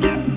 Yeah.